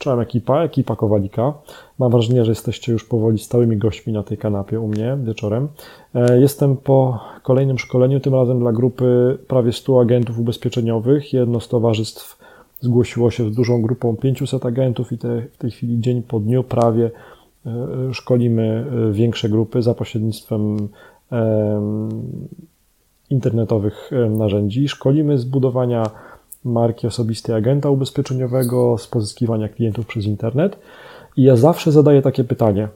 Czołem ekipa, ekipa Kowalika. Mam wrażenie, że jesteście już powoli stałymi gośćmi na tej kanapie u mnie wieczorem. E, jestem po kolejnym szkoleniu, tym razem dla grupy prawie 100 agentów ubezpieczeniowych. Jedno z towarzystw zgłosiło się z dużą grupą 500 agentów i te, w tej chwili dzień po dniu prawie e, szkolimy e, większe grupy za pośrednictwem internetowych narzędzi. Szkolimy z budowania marki osobistej agenta ubezpieczeniowego, z pozyskiwania klientów przez internet. I ja zawsze zadaję takie pytanie: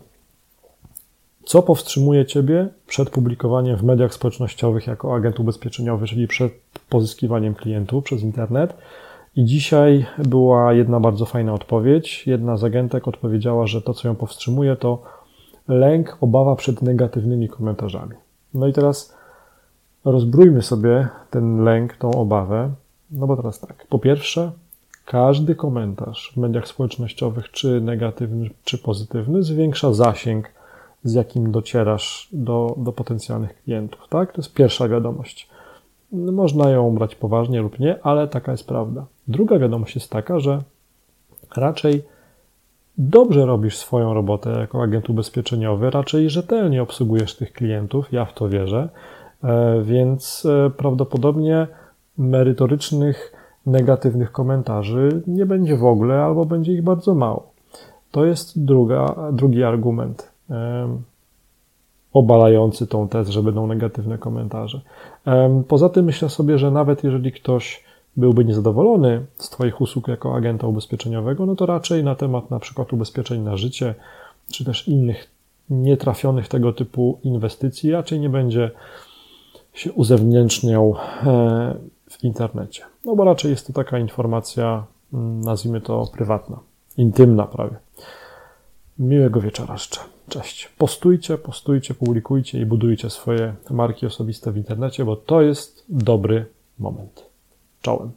co powstrzymuje Ciebie przed publikowaniem w mediach społecznościowych jako agent ubezpieczeniowy, czyli przed pozyskiwaniem klientów przez internet? I dzisiaj była jedna bardzo fajna odpowiedź. Jedna z agentek odpowiedziała, że to, co ją powstrzymuje, to lęk, obawa przed negatywnymi komentarzami. No i teraz rozbrójmy sobie ten lęk, tą obawę no bo teraz tak. Po pierwsze, każdy komentarz w mediach społecznościowych, czy negatywny, czy pozytywny, zwiększa zasięg, z jakim docierasz do, do potencjalnych klientów. Tak? To jest pierwsza wiadomość. Można ją brać poważnie lub nie, ale taka jest prawda. Druga wiadomość jest taka, że raczej dobrze robisz swoją robotę jako agent ubezpieczeniowy, raczej rzetelnie obsługujesz tych klientów, ja w to wierzę, e, więc e, prawdopodobnie merytorycznych, negatywnych komentarzy nie będzie w ogóle albo będzie ich bardzo mało. To jest druga, drugi argument obalający tą tezę, że będą negatywne komentarze. Poza tym myślę sobie, że nawet jeżeli ktoś byłby niezadowolony z Twoich usług jako agenta ubezpieczeniowego, no to raczej na temat na przykład ubezpieczeń na życie, czy też innych nietrafionych tego typu inwestycji raczej nie będzie się uzewnętrzniał e, w internecie. No bo raczej jest to taka informacja, mm, nazwijmy to prywatna, intymna prawie. Miłego wieczora życzę. Cześć. Postujcie, postujcie, publikujcie i budujcie swoje marki osobiste w internecie, bo to jest dobry moment. Czołem.